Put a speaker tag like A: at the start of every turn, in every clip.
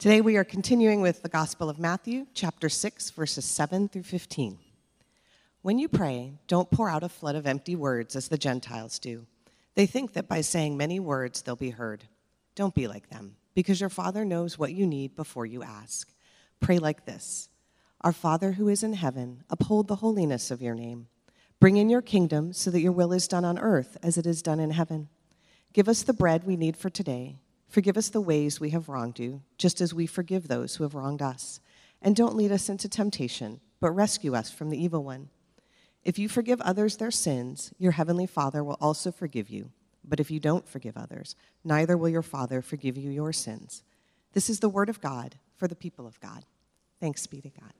A: Today we are continuing with the Gospel of Matthew, chapter 6, verses 7 through 15. When you pray, don't pour out a flood of empty words as the Gentiles do. They think that by saying many words they'll be heard. Don't be like them, because your Father knows what you need before you ask. Pray like this Our Father who is in heaven, uphold the holiness of your name. Bring in your kingdom so that your will is done on earth as it is done in heaven. Give us the bread we need for today Forgive us the ways we have wronged you, just as we forgive those who have wronged us. And don't lead us into temptation, but rescue us from the evil one. If you forgive others their sins, your heavenly Father will also forgive you. But if you don't forgive others, neither will your Father forgive you your sins. This is the word of God for the people of God. Thanks be to God.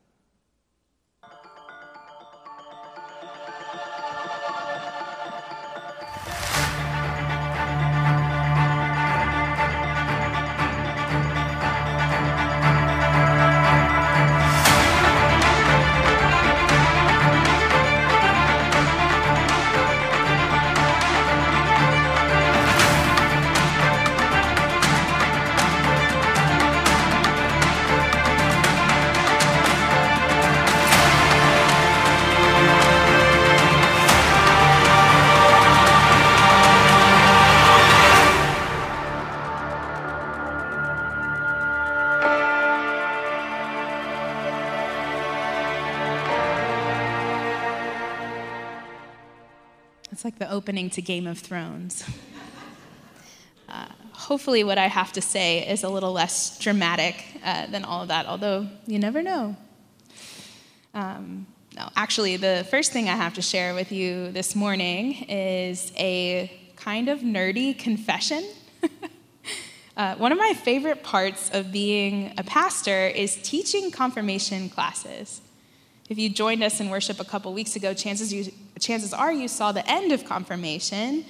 B: It's like the opening to Game of Thrones. Uh, hopefully, what I have to say is a little less dramatic uh, than all of that, although you never know. Um, no, actually, the first thing I have to share with you this morning is a kind of nerdy confession. uh, one of my favorite parts of being a pastor is teaching confirmation classes. If you joined us in worship a couple weeks ago, chances, you, chances are you saw the end of confirmation,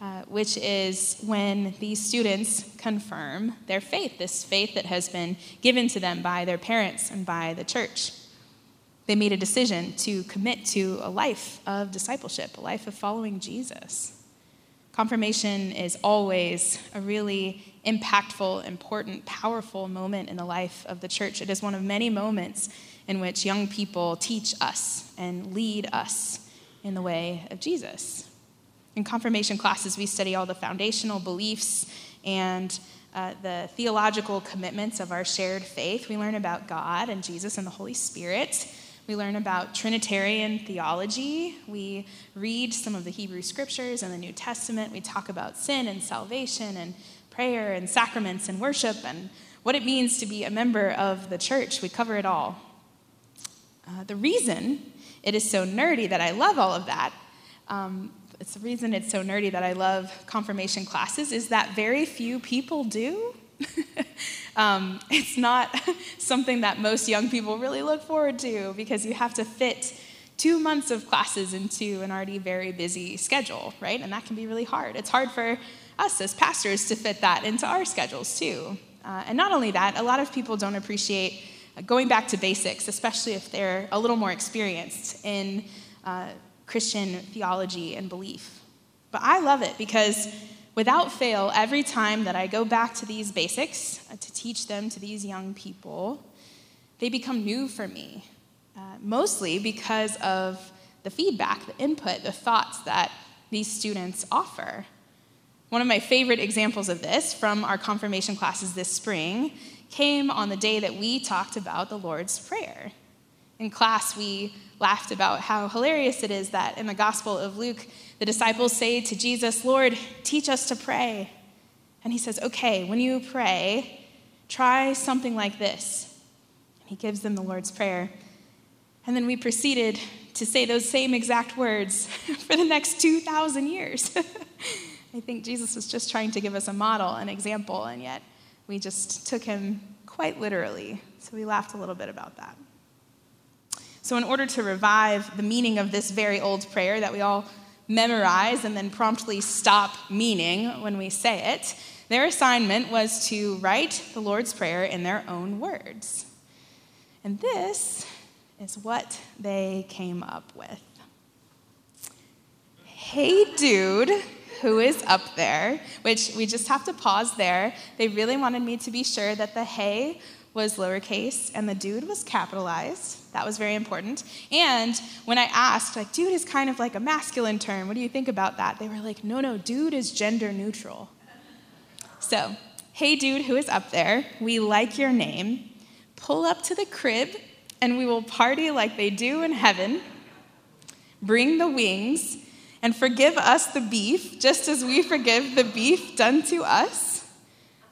B: uh, which is when these students confirm their faith, this faith that has been given to them by their parents and by the church. They made a decision to commit to a life of discipleship, a life of following Jesus. Confirmation is always a really impactful, important, powerful moment in the life of the church. It is one of many moments in which young people teach us and lead us in the way of Jesus. In confirmation classes, we study all the foundational beliefs and uh, the theological commitments of our shared faith. We learn about God and Jesus and the Holy Spirit. We learn about Trinitarian theology. We read some of the Hebrew scriptures and the New Testament. We talk about sin and salvation and prayer and sacraments and worship and what it means to be a member of the church. We cover it all. Uh, the reason it is so nerdy that I love all of that, um, it's the reason it's so nerdy that I love confirmation classes, is that very few people do. um, it's not something that most young people really look forward to because you have to fit two months of classes into an already very busy schedule, right? And that can be really hard. It's hard for us as pastors to fit that into our schedules too. Uh, and not only that, a lot of people don't appreciate going back to basics, especially if they're a little more experienced in uh, Christian theology and belief. But I love it because without fail, every time that I go back to these basics uh, to teach them to these young people, they become new for me, uh, mostly because of the feedback, the input, the thoughts that these students offer. One of my favorite examples of this from our confirmation classes this spring came on the day that we talked about the Lord's Prayer. In class, we laughed about how hilarious it is that in the Gospel of Luke, the disciples say to Jesus, Lord, teach us to pray. And he says, Okay, when you pray, try something like this. And he gives them the Lord's Prayer. And then we proceeded to say those same exact words for the next 2,000 years. I think Jesus was just trying to give us a model, an example, and yet we just took him quite literally. So we laughed a little bit about that. So, in order to revive the meaning of this very old prayer that we all memorize and then promptly stop meaning when we say it, their assignment was to write the Lord's Prayer in their own words. And this is what they came up with Hey, dude, who is up there? Which we just have to pause there. They really wanted me to be sure that the hey was lowercase and the dude was capitalized. That was very important. And when I asked, like, dude is kind of like a masculine term. What do you think about that? They were like, no, no, dude is gender neutral. So, hey, dude, who is up there? We like your name. Pull up to the crib and we will party like they do in heaven. Bring the wings and forgive us the beef, just as we forgive the beef done to us.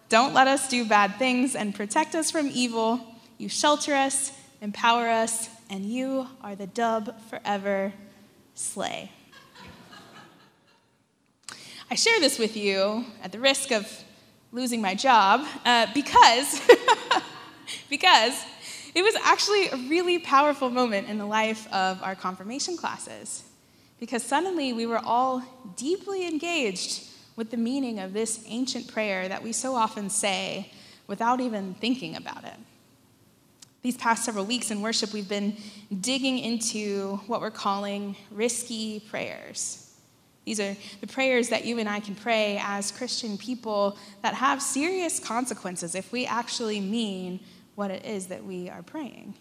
B: Don't let us do bad things and protect us from evil. You shelter us, empower us, and you are the dub forever. Slay. I share this with you at the risk of losing my job uh, because, because it was actually a really powerful moment in the life of our confirmation classes. Because suddenly we were all deeply engaged with the meaning of this ancient prayer that we so often say without even thinking about it. These past several weeks in worship, we've been digging into what we're calling risky prayers. These are the prayers that you and I can pray as Christian people that have serious consequences if we actually mean what it is that we are praying.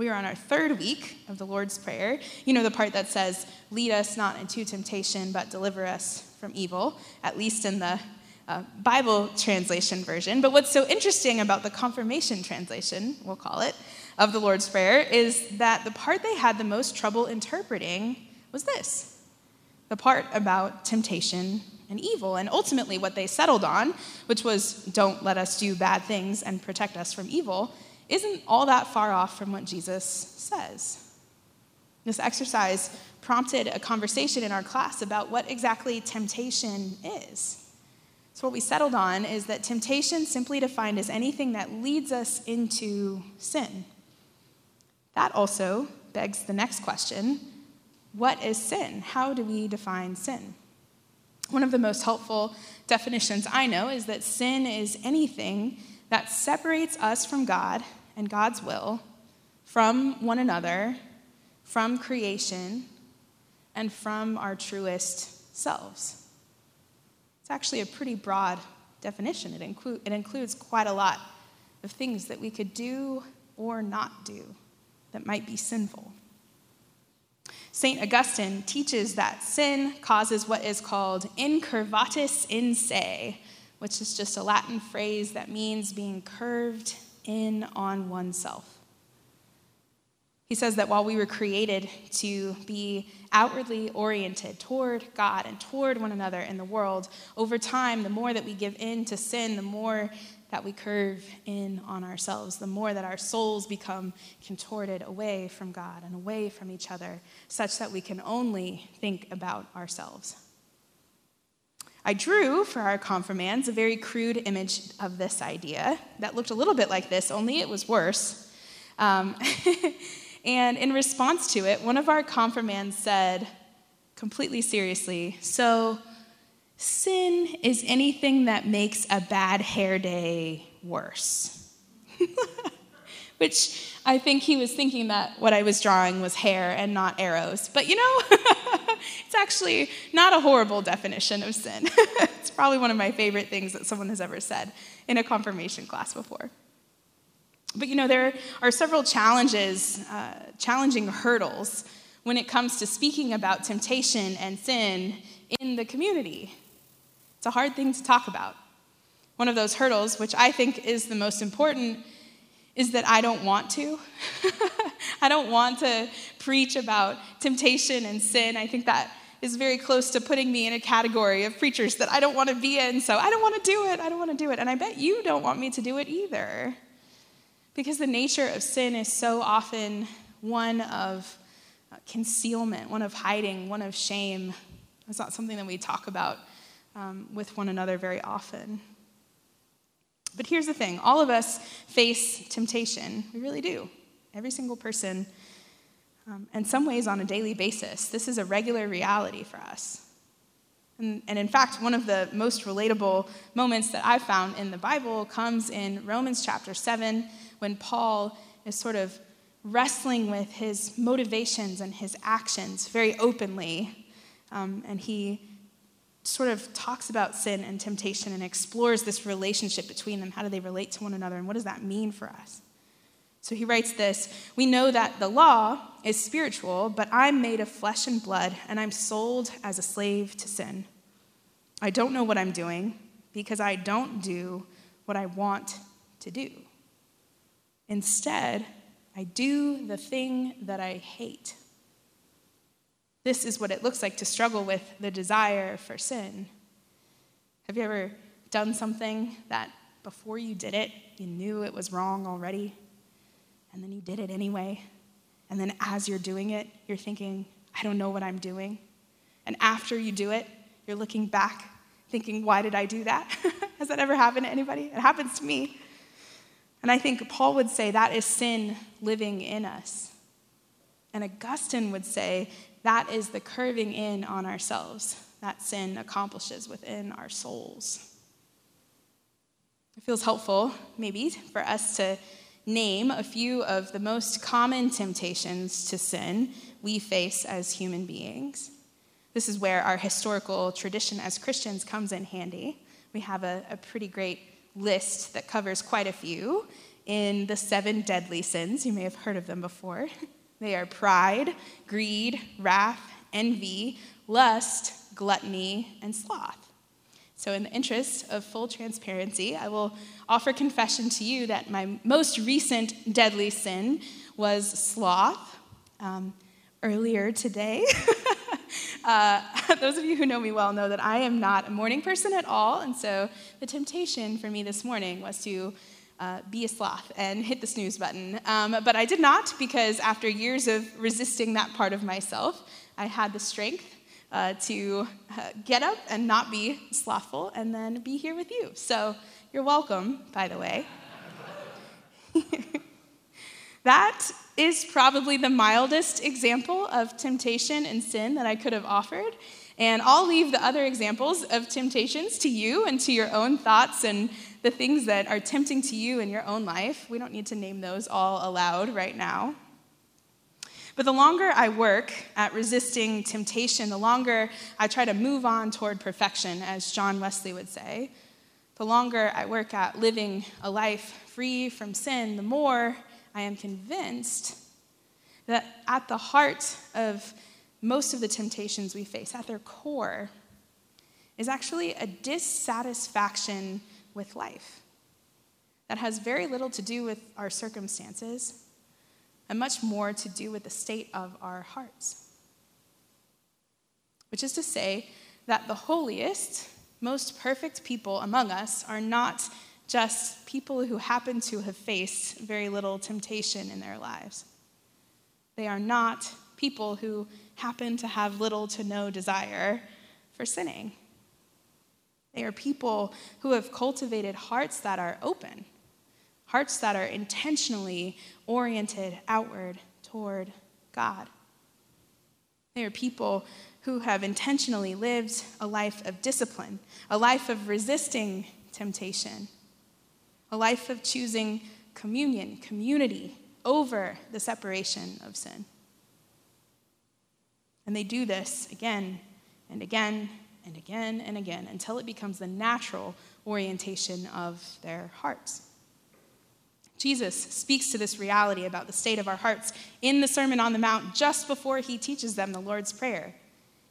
B: We are on our third week of the Lord's Prayer. You know the part that says, Lead us not into temptation, but deliver us from evil, at least in the uh, Bible translation version. But what's so interesting about the confirmation translation, we'll call it, of the Lord's Prayer is that the part they had the most trouble interpreting was this the part about temptation and evil. And ultimately, what they settled on, which was don't let us do bad things and protect us from evil, isn't all that far off from what Jesus says. This exercise prompted a conversation in our class about what exactly temptation is. So, what we settled on is that temptation, simply defined as anything that leads us into sin. That also begs the next question what is sin? How do we define sin? One of the most helpful definitions I know is that sin is anything that separates us from God and God's will, from one another, from creation, and from our truest selves. It's actually a pretty broad definition. It, include, it includes quite a lot of things that we could do or not do that might be sinful. St. Augustine teaches that sin causes what is called incurvatus in se, which is just a Latin phrase that means being curved in on oneself. He says that while we were created to be outwardly oriented toward God and toward one another in the world, over time, the more that we give in to sin, the more that we curve in on ourselves, the more that our souls become contorted away from God and away from each other, such that we can only think about ourselves. I drew for our confirmands a very crude image of this idea that looked a little bit like this, only it was worse. Um, And in response to it, one of our confirmands said, completely seriously, So, sin is anything that makes a bad hair day worse. Which I think he was thinking that what I was drawing was hair and not arrows. But you know, it's actually not a horrible definition of sin. it's probably one of my favorite things that someone has ever said in a confirmation class before. But you know, there are several challenges, uh, challenging hurdles when it comes to speaking about temptation and sin in the community. It's a hard thing to talk about. One of those hurdles, which I think is the most important, is that I don't want to. I don't want to preach about temptation and sin. I think that is very close to putting me in a category of preachers that I don't want to be in, so I don't want to do it. I don't want to do it. And I bet you don't want me to do it either. Because the nature of sin is so often one of uh, concealment, one of hiding, one of shame. It's not something that we talk about um, with one another very often. But here's the thing all of us face temptation. We really do. Every single person um, in some ways on a daily basis. This is a regular reality for us. And, and in fact, one of the most relatable moments that I've found in the Bible comes in Romans chapter 7 when Paul is sort of wrestling with his motivations and his actions very openly. Um, and he sort of talks about sin and temptation and explores this relationship between them. How do they relate to one another? And what does that mean for us? So he writes this We know that the law is spiritual, but I'm made of flesh and blood, and I'm sold as a slave to sin. I don't know what I'm doing because I don't do what I want to do. Instead, I do the thing that I hate. This is what it looks like to struggle with the desire for sin. Have you ever done something that before you did it, you knew it was wrong already? and then you did it anyway. And then as you're doing it, you're thinking, I don't know what I'm doing. And after you do it, you're looking back, thinking, why did I do that? Has that ever happened to anybody? It happens to me. And I think Paul would say that is sin living in us. And Augustine would say that is the curving in on ourselves that sin accomplishes within our souls. It feels helpful, maybe, for us to name a few of the most common temptations to sin we face as human beings. This is where our historical tradition as Christians comes in handy. We have a, a pretty great list that covers quite a few in the seven deadly sins. You may have heard of them before. They are pride, greed, wrath, envy, lust, gluttony, and sloth. So, in the interest of full transparency, I will offer confession to you that my most recent deadly sin was sloth. Um, earlier today, uh, those of you who know me well know that I am not a morning person at all, and so the temptation for me this morning was to uh, be a sloth and hit the snooze button. Um, but I did not because after years of resisting that part of myself, I had the strength uh, to uh, get up and not be slothful and then be here with you. So you're welcome, by the way. that is probably the mildest example of temptation and sin that I could have offered. And I'll leave the other examples of temptations to you and to your own thoughts and the things that are tempting to you in your own life. We don't need to name those all aloud right now. But the longer I work at resisting temptation, the longer I try to move on toward perfection, as John Wesley would say, the longer I work at living a life free from sin, the more I am convinced that at the heart of most of the temptations we face, at their core, is actually a dissatisfaction with life that has very little to do with our circumstances and much more to do with the state of our hearts. Which is to say, that the holiest, most perfect people among us are not just people who happen to have faced very little temptation in their lives. They are not people who happen to have little to no desire for sinning. They are people who have cultivated hearts that are open hearts that are intentionally oriented outward toward God. They are people who have intentionally lived a life of discipline, a life of resisting temptation, a life of choosing communion, community, over the separation of sin. And they do this again and again and again and again until it becomes the natural orientation of their hearts. Jesus speaks to this reality about the state of our hearts in the Sermon on the Mount just before he teaches them the Lord's Prayer.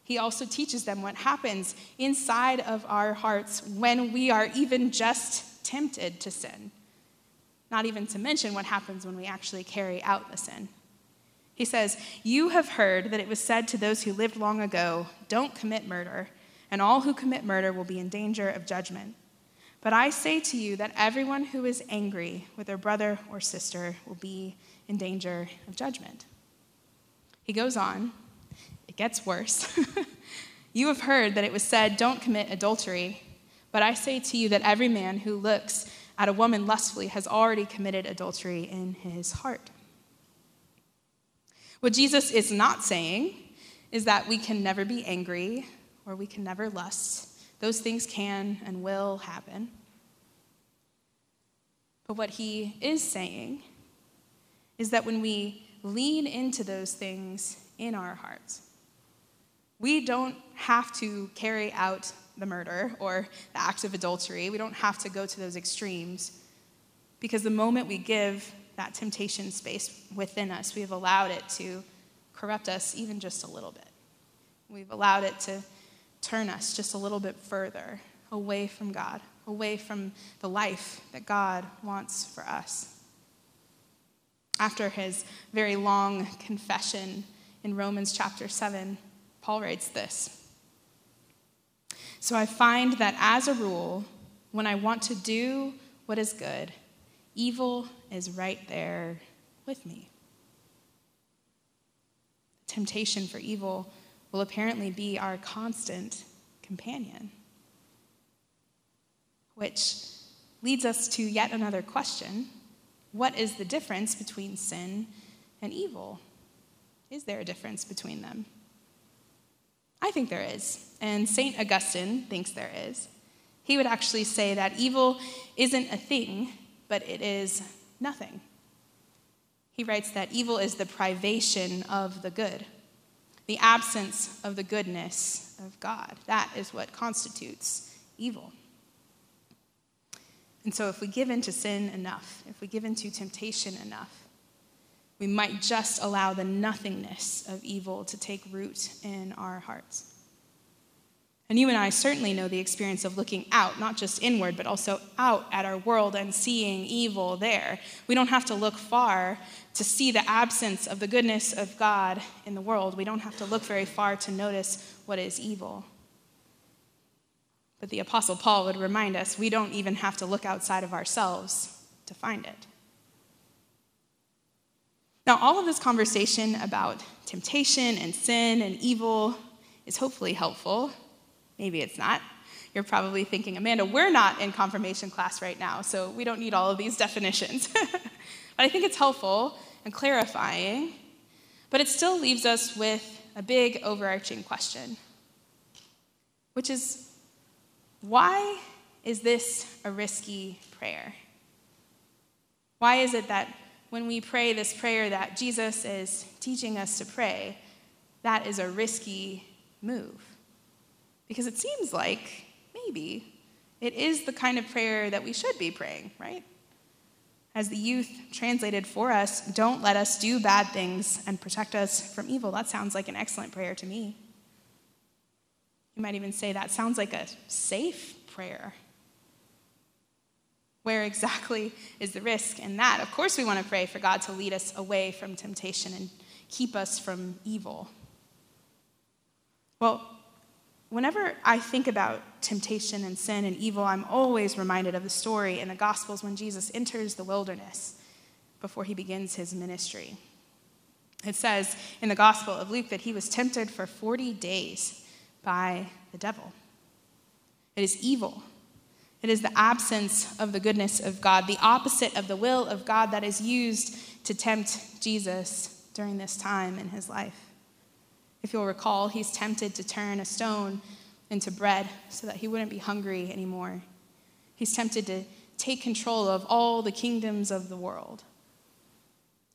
B: He also teaches them what happens inside of our hearts when we are even just tempted to sin. Not even to mention what happens when we actually carry out the sin. He says, You have heard that it was said to those who lived long ago, Don't commit murder, and all who commit murder will be in danger of judgment. But I say to you that everyone who is angry with their brother or sister will be in danger of judgment. He goes on, it gets worse. you have heard that it was said, Don't commit adultery. But I say to you that every man who looks at a woman lustfully has already committed adultery in his heart. What Jesus is not saying is that we can never be angry or we can never lust. Those things can and will happen. But what he is saying is that when we lean into those things in our hearts, we don't have to carry out the murder or the act of adultery. We don't have to go to those extremes because the moment we give that temptation space within us, we've allowed it to corrupt us even just a little bit. We've allowed it to turn us just a little bit further away from God, away from the life that God wants for us. After his very long confession in Romans chapter 7, Paul writes this So I find that as a rule, when I want to do what is good, evil is right there with me. Temptation for evil will apparently be our constant companion. Which leads us to yet another question What is the difference between sin and evil? Is there a difference between them? I think there is, and St. Augustine thinks there is. He would actually say that evil isn't a thing, but it is nothing. He writes that evil is the privation of the good the absence of the goodness of God. That is what constitutes evil. And so, if we give in to sin enough, if we give in to temptation enough, we might just allow the nothingness of evil to take root in our hearts. And you and I certainly know the experience of looking out, not just inward, but also out at our world and seeing evil there. We don't have to look far to see the absence of the goodness of God in the world. We don't have to look very far to notice what is evil. But the Apostle Paul would remind us we don't even have to look outside of ourselves to find it. Now, all of this conversation about temptation and sin and evil is hopefully helpful Maybe it's not. You're probably thinking, Amanda, we're not in confirmation class right now, so we don't need all of these definitions. but I think it's helpful and clarifying, but it still leaves us with a big overarching question, which is why is this a risky prayer? Why is it that when we pray this prayer that Jesus is teaching us to pray, that is a risky move? Because it seems like maybe it is the kind of prayer that we should be praying, right? As the youth translated for us, don't let us do bad things and protect us from evil. That sounds like an excellent prayer to me. You might even say that sounds like a safe prayer. Where exactly is the risk in that? Of course, we want to pray for God to lead us away from temptation and keep us from evil. Well, whenever I think about temptation and sin and evil, I'm always reminded of the story in the Gospels when Jesus enters the wilderness before he begins his ministry. It says in the Gospel of Luke that he was tempted for 40 days by the devil. It is evil. It is the absence of the goodness of God, the opposite of the will of God that is used to tempt Jesus during this time in his life. If you'll recall, he's tempted to turn a stone into bread so that he wouldn't be hungry anymore. He's tempted to take control of all the kingdoms of the world.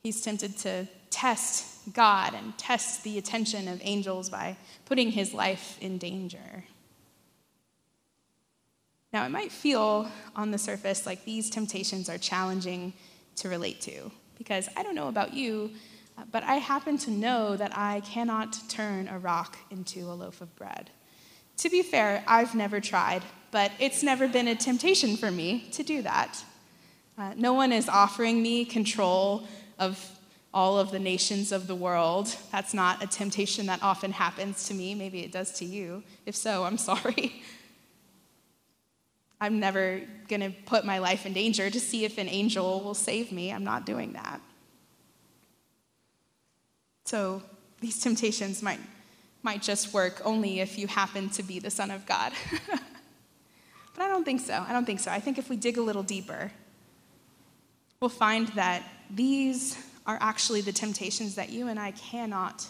B: He's tempted to test God and test the attention of angels by putting his life in danger. Now, it might feel on the surface like these temptations are challenging to relate to, because I don't know about you, but I happen to know that I cannot turn a rock into a loaf of bread. To be fair, I've never tried, but it's never been a temptation for me to do that. Uh, no one is offering me control of all of the nations of the world. That's not a temptation that often happens to me. Maybe it does to you. If so, I'm sorry. I'm never going to put my life in danger to see if an angel will save me. I'm not doing that. So these temptations might, might just work only if you happen to be the Son of God. but I don't think so. I don't think so. I think if we dig a little deeper, we'll find that these are actually the temptations that you and I cannot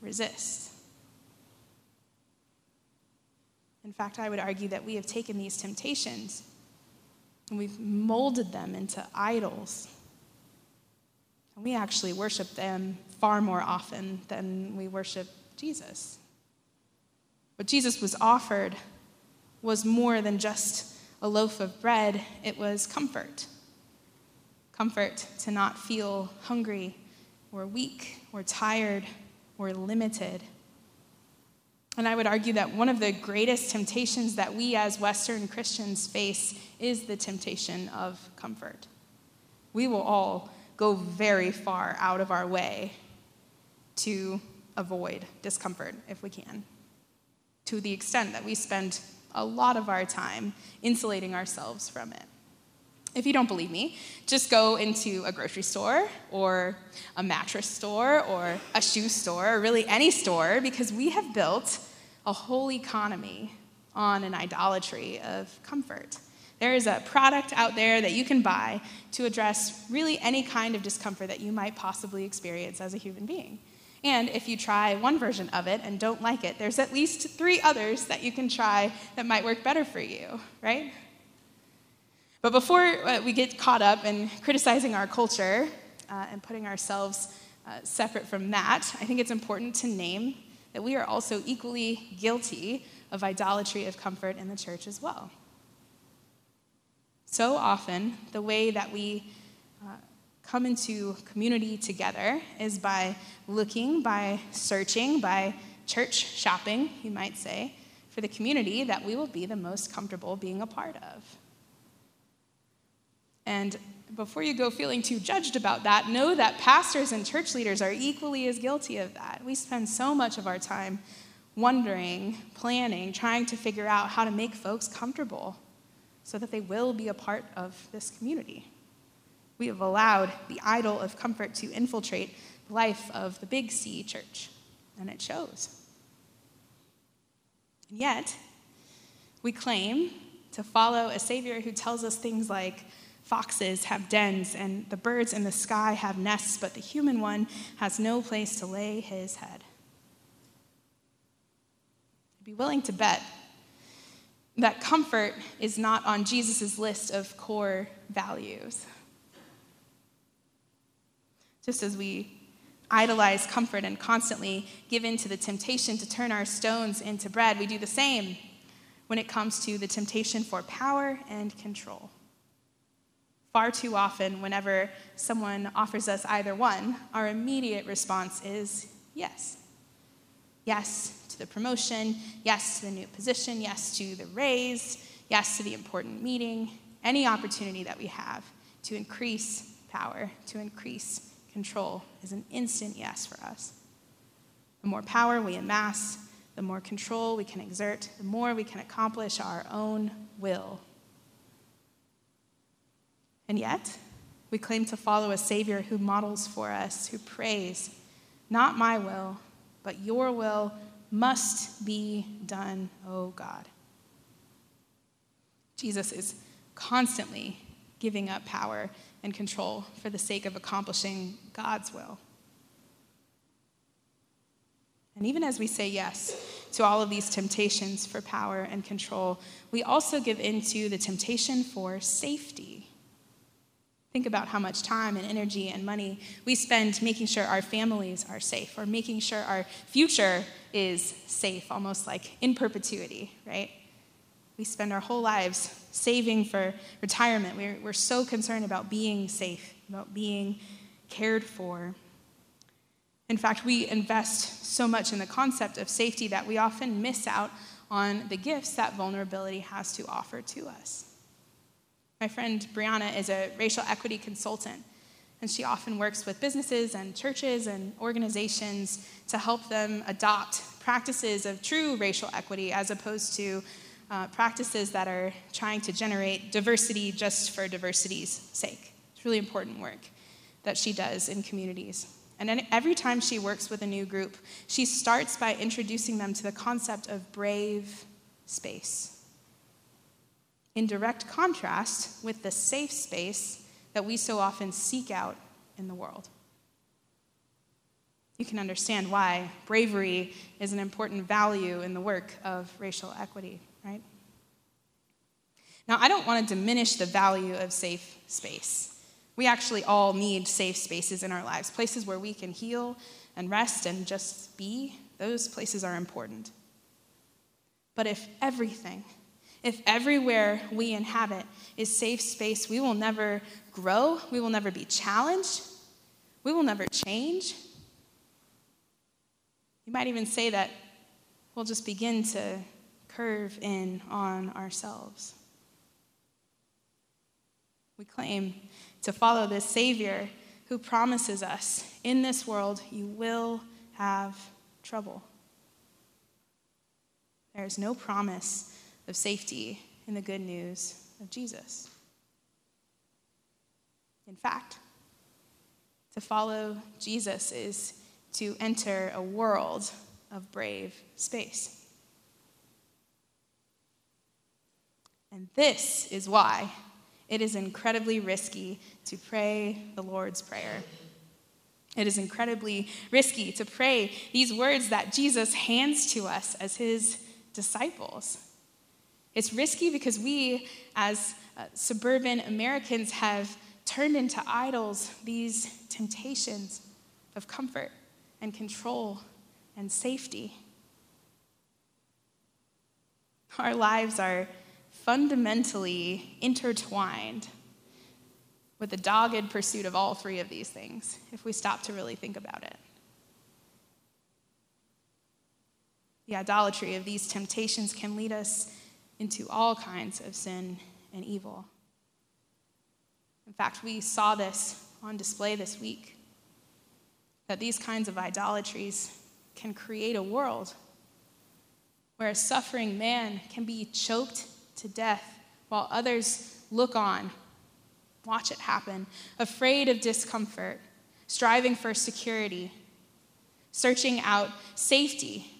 B: resist. In fact, I would argue that we have taken these temptations and we've molded them into idols. We actually worship them far more often than we worship Jesus. What Jesus was offered was more than just a loaf of bread, it was comfort. Comfort to not feel hungry or weak or tired or limited. And I would argue that one of the greatest temptations that we as Western Christians face is the temptation of comfort. We will all go very far out of our way to avoid discomfort if we can, to the extent that we spend a lot of our time insulating ourselves from it. If you don't believe me, just go into a grocery store or a mattress store or a shoe store or really any store because we have built a whole economy on an idolatry of comfort. There is a product out there that you can buy to address really any kind of discomfort that you might possibly experience as a human being. And if you try one version of it and don't like it, there's at least three others that you can try that might work better for you, right? But before uh, we get caught up in criticizing our culture uh, and putting ourselves uh, separate from that, I think it's important to name that we are also equally guilty of idolatry of comfort in the church as well. So often, the way that we uh, come into community together is by looking, by searching, by church shopping, you might say, for the community that we will be the most comfortable being a part of. And before you go feeling too judged about that, know that pastors and church leaders are equally as guilty of that. We spend so much of our time wondering, planning, trying to figure out how to make folks comfortable so that they will be a part of this community. We have allowed the idol of comfort to infiltrate the life of the Big C church, and it shows. And yet, we claim to follow a Savior who tells us things like, Foxes have dens, and the birds in the sky have nests, but the human one has no place to lay his head. I'd be willing to bet that comfort is not on Jesus' list of core values. Just as we idolize comfort and constantly give in to the temptation to turn our stones into bread, we do the same when it comes to the temptation for power and control. Far too often, whenever someone offers us either one, our immediate response is yes. Yes to the promotion, yes to the new position, yes to the raise, yes to the important meeting, any opportunity that we have to increase power, to increase control is an instant yes for us. The more power we amass, the more control we can exert, the more we can accomplish our own will. And yet, we claim to follow a Savior who models for us, who prays, Not my will, but your will must be done, O God. Jesus is constantly giving up power and control for the sake of accomplishing God's will. And even as we say yes to all of these temptations for power and control, we also give into the temptation for safety. Think about how much time and energy and money we spend making sure our families are safe or making sure our future is safe, almost like in perpetuity, right? We spend our whole lives saving for retirement. We're, we're so concerned about being safe, about being cared for. In fact, we invest so much in the concept of safety that we often miss out on the gifts that vulnerability has to offer to us. My friend Brianna is a racial equity consultant, and she often works with businesses and churches and organizations to help them adopt practices of true racial equity as opposed to uh, practices that are trying to generate diversity just for diversity's sake. It's really important work that she does in communities. And every time she works with a new group, she starts by introducing them to the concept of brave space in direct contrast with the safe space that we so often seek out in the world. you can understand why bravery is an important value in the work of racial equity, right? Now, I don't want to diminish the value of safe space. We actually all need safe spaces in our lives, places where we can heal and rest and just be. Those places are important. But if everything, if everywhere we inhabit is safe space, we will never grow, we will never be challenged, we will never change. You might even say that we'll just begin to curve in on ourselves. We claim to follow this Savior who promises us in this world you will have trouble. There is no promise of safety in the good news of Jesus. In fact, to follow Jesus is to enter a world of brave space. And this is why it is incredibly risky to pray the Lord's Prayer. It is incredibly risky to pray these words that Jesus hands to us as his disciples. It's risky because we, as uh, suburban Americans, have turned into idols these temptations of comfort and control and safety. Our lives are fundamentally intertwined with the dogged pursuit of all three of these things, if we stop to really think about it. The idolatry of these temptations can lead us into all kinds of sin and evil. In fact, we saw this on display this week that these kinds of idolatries can create a world where a suffering man can be choked to death while others look on, watch it happen, afraid of discomfort, striving for security, searching out safety,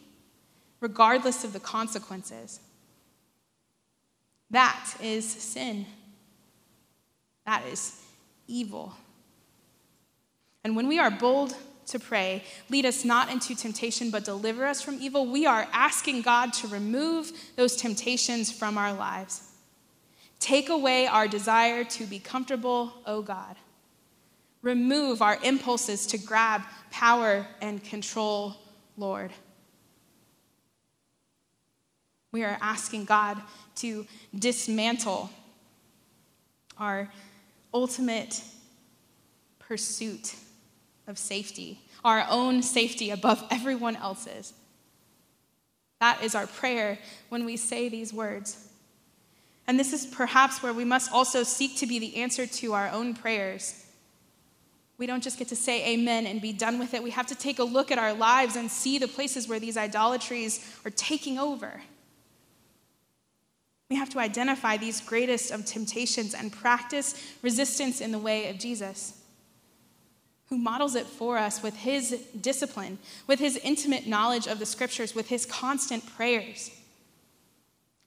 B: regardless of the consequences. That is sin. That is evil. And when we are bold to pray, lead us not into temptation, but deliver us from evil, we are asking God to remove those temptations from our lives. Take away our desire to be comfortable, O oh God. Remove our impulses to grab power and control, Lord. We are asking God to dismantle our ultimate pursuit of safety, our own safety above everyone else's. That is our prayer when we say these words. And this is perhaps where we must also seek to be the answer to our own prayers. We don't just get to say amen and be done with it. We have to take a look at our lives and see the places where these idolatries are taking over. We have to identify these greatest of temptations and practice resistance in the way of Jesus who models it for us with his discipline, with his intimate knowledge of the scriptures, with his constant prayers,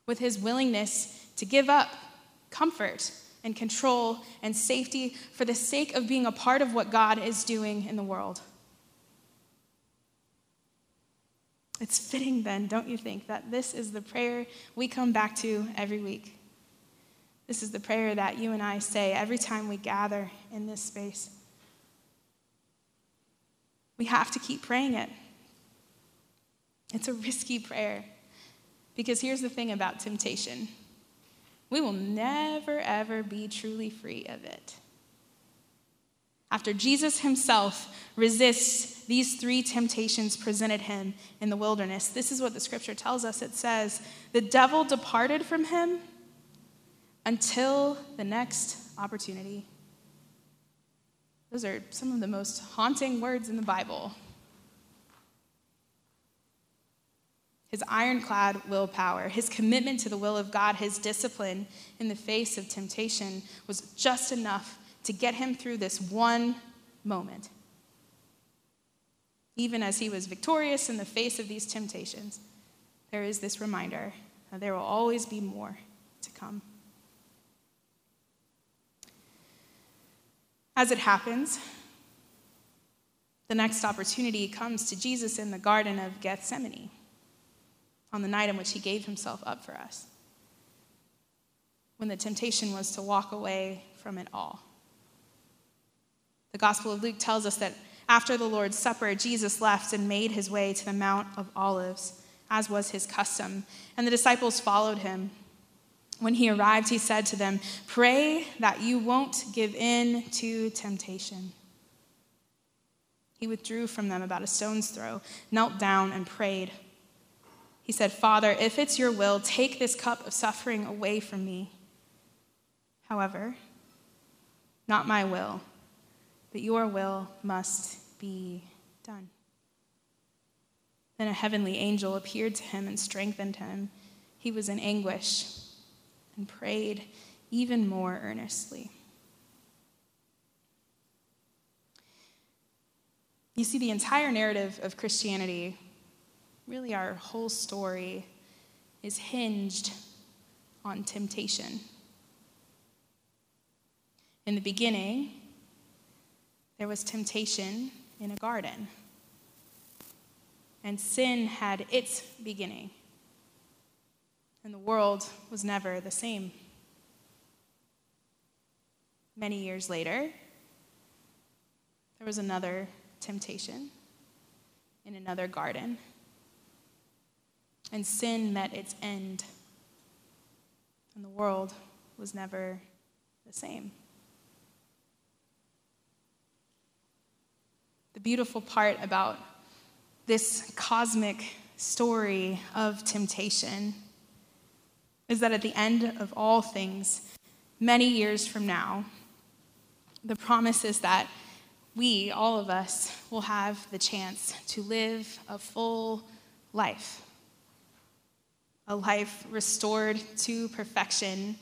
B: with his willingness to give up comfort and control and safety for the sake of being a part of what God is doing in the world. It's fitting, then, don't you think, that this is the prayer we come back to every week? This is the prayer that you and I say every time we gather in this space. We have to keep praying it. It's a risky prayer because here's the thing about temptation we will never, ever be truly free of it. After Jesus himself resists these three temptations presented him in the wilderness, this is what the scripture tells us. It says, The devil departed from him until the next opportunity. Those are some of the most haunting words in the Bible. His ironclad willpower, his commitment to the will of God, his discipline in the face of temptation was just enough to get him through this one moment. Even as he was victorious in the face of these temptations, there is this reminder that there will always be more to come. As it happens, The next opportunity comes to Jesus in the Garden of Gethsemane on the night in which he gave himself up for us, when the temptation was to walk away from it all. The Gospel of Luke tells us that after the Lord's Supper, Jesus left and made his way to the Mount of Olives, as was his custom, and the disciples followed him. When he arrived, he said to them, Pray that you won't give in to temptation. He withdrew from them about a stone's throw, knelt down, and prayed. He said, Father, if it's your will, take this cup of suffering away from me. However, not my will, but your will must be done. Then a heavenly angel appeared to him and strengthened him. He was in anguish and prayed even more earnestly. You see, the entire narrative of Christianity, really our whole story, is hinged on temptation. In the beginning, there was temptation in a garden, and sin had its beginning, and the world was never the same. Many years later, there was another temptation in another garden, and sin met its end, and the world was never the same. Beautiful part about this cosmic story of temptation is that at the end of all things, many years from now, the promise is that we, all of us, will have the chance to live a full life. A life restored to perfection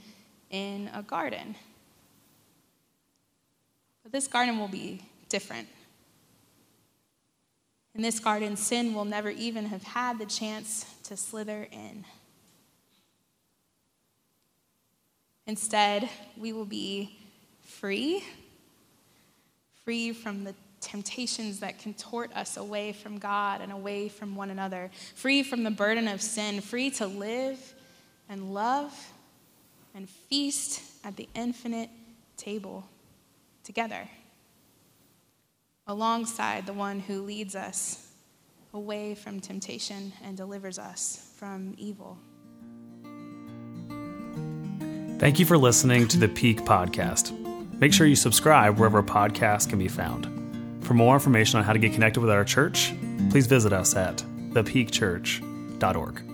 B: in a garden. But this garden will be different. In this garden, sin will never even have had the chance to slither in. Instead, we will be free, free from the temptations that contort us away from God and away from one another, free from the burden of sin, free to live and love and feast at the infinite table together alongside the one who leads us away from temptation and delivers us from evil.
C: Thank you for listening to the Peak Podcast. Make sure you subscribe wherever podcasts can be found. For more information on how to get connected with our church, please visit us at thepeakchurch.org.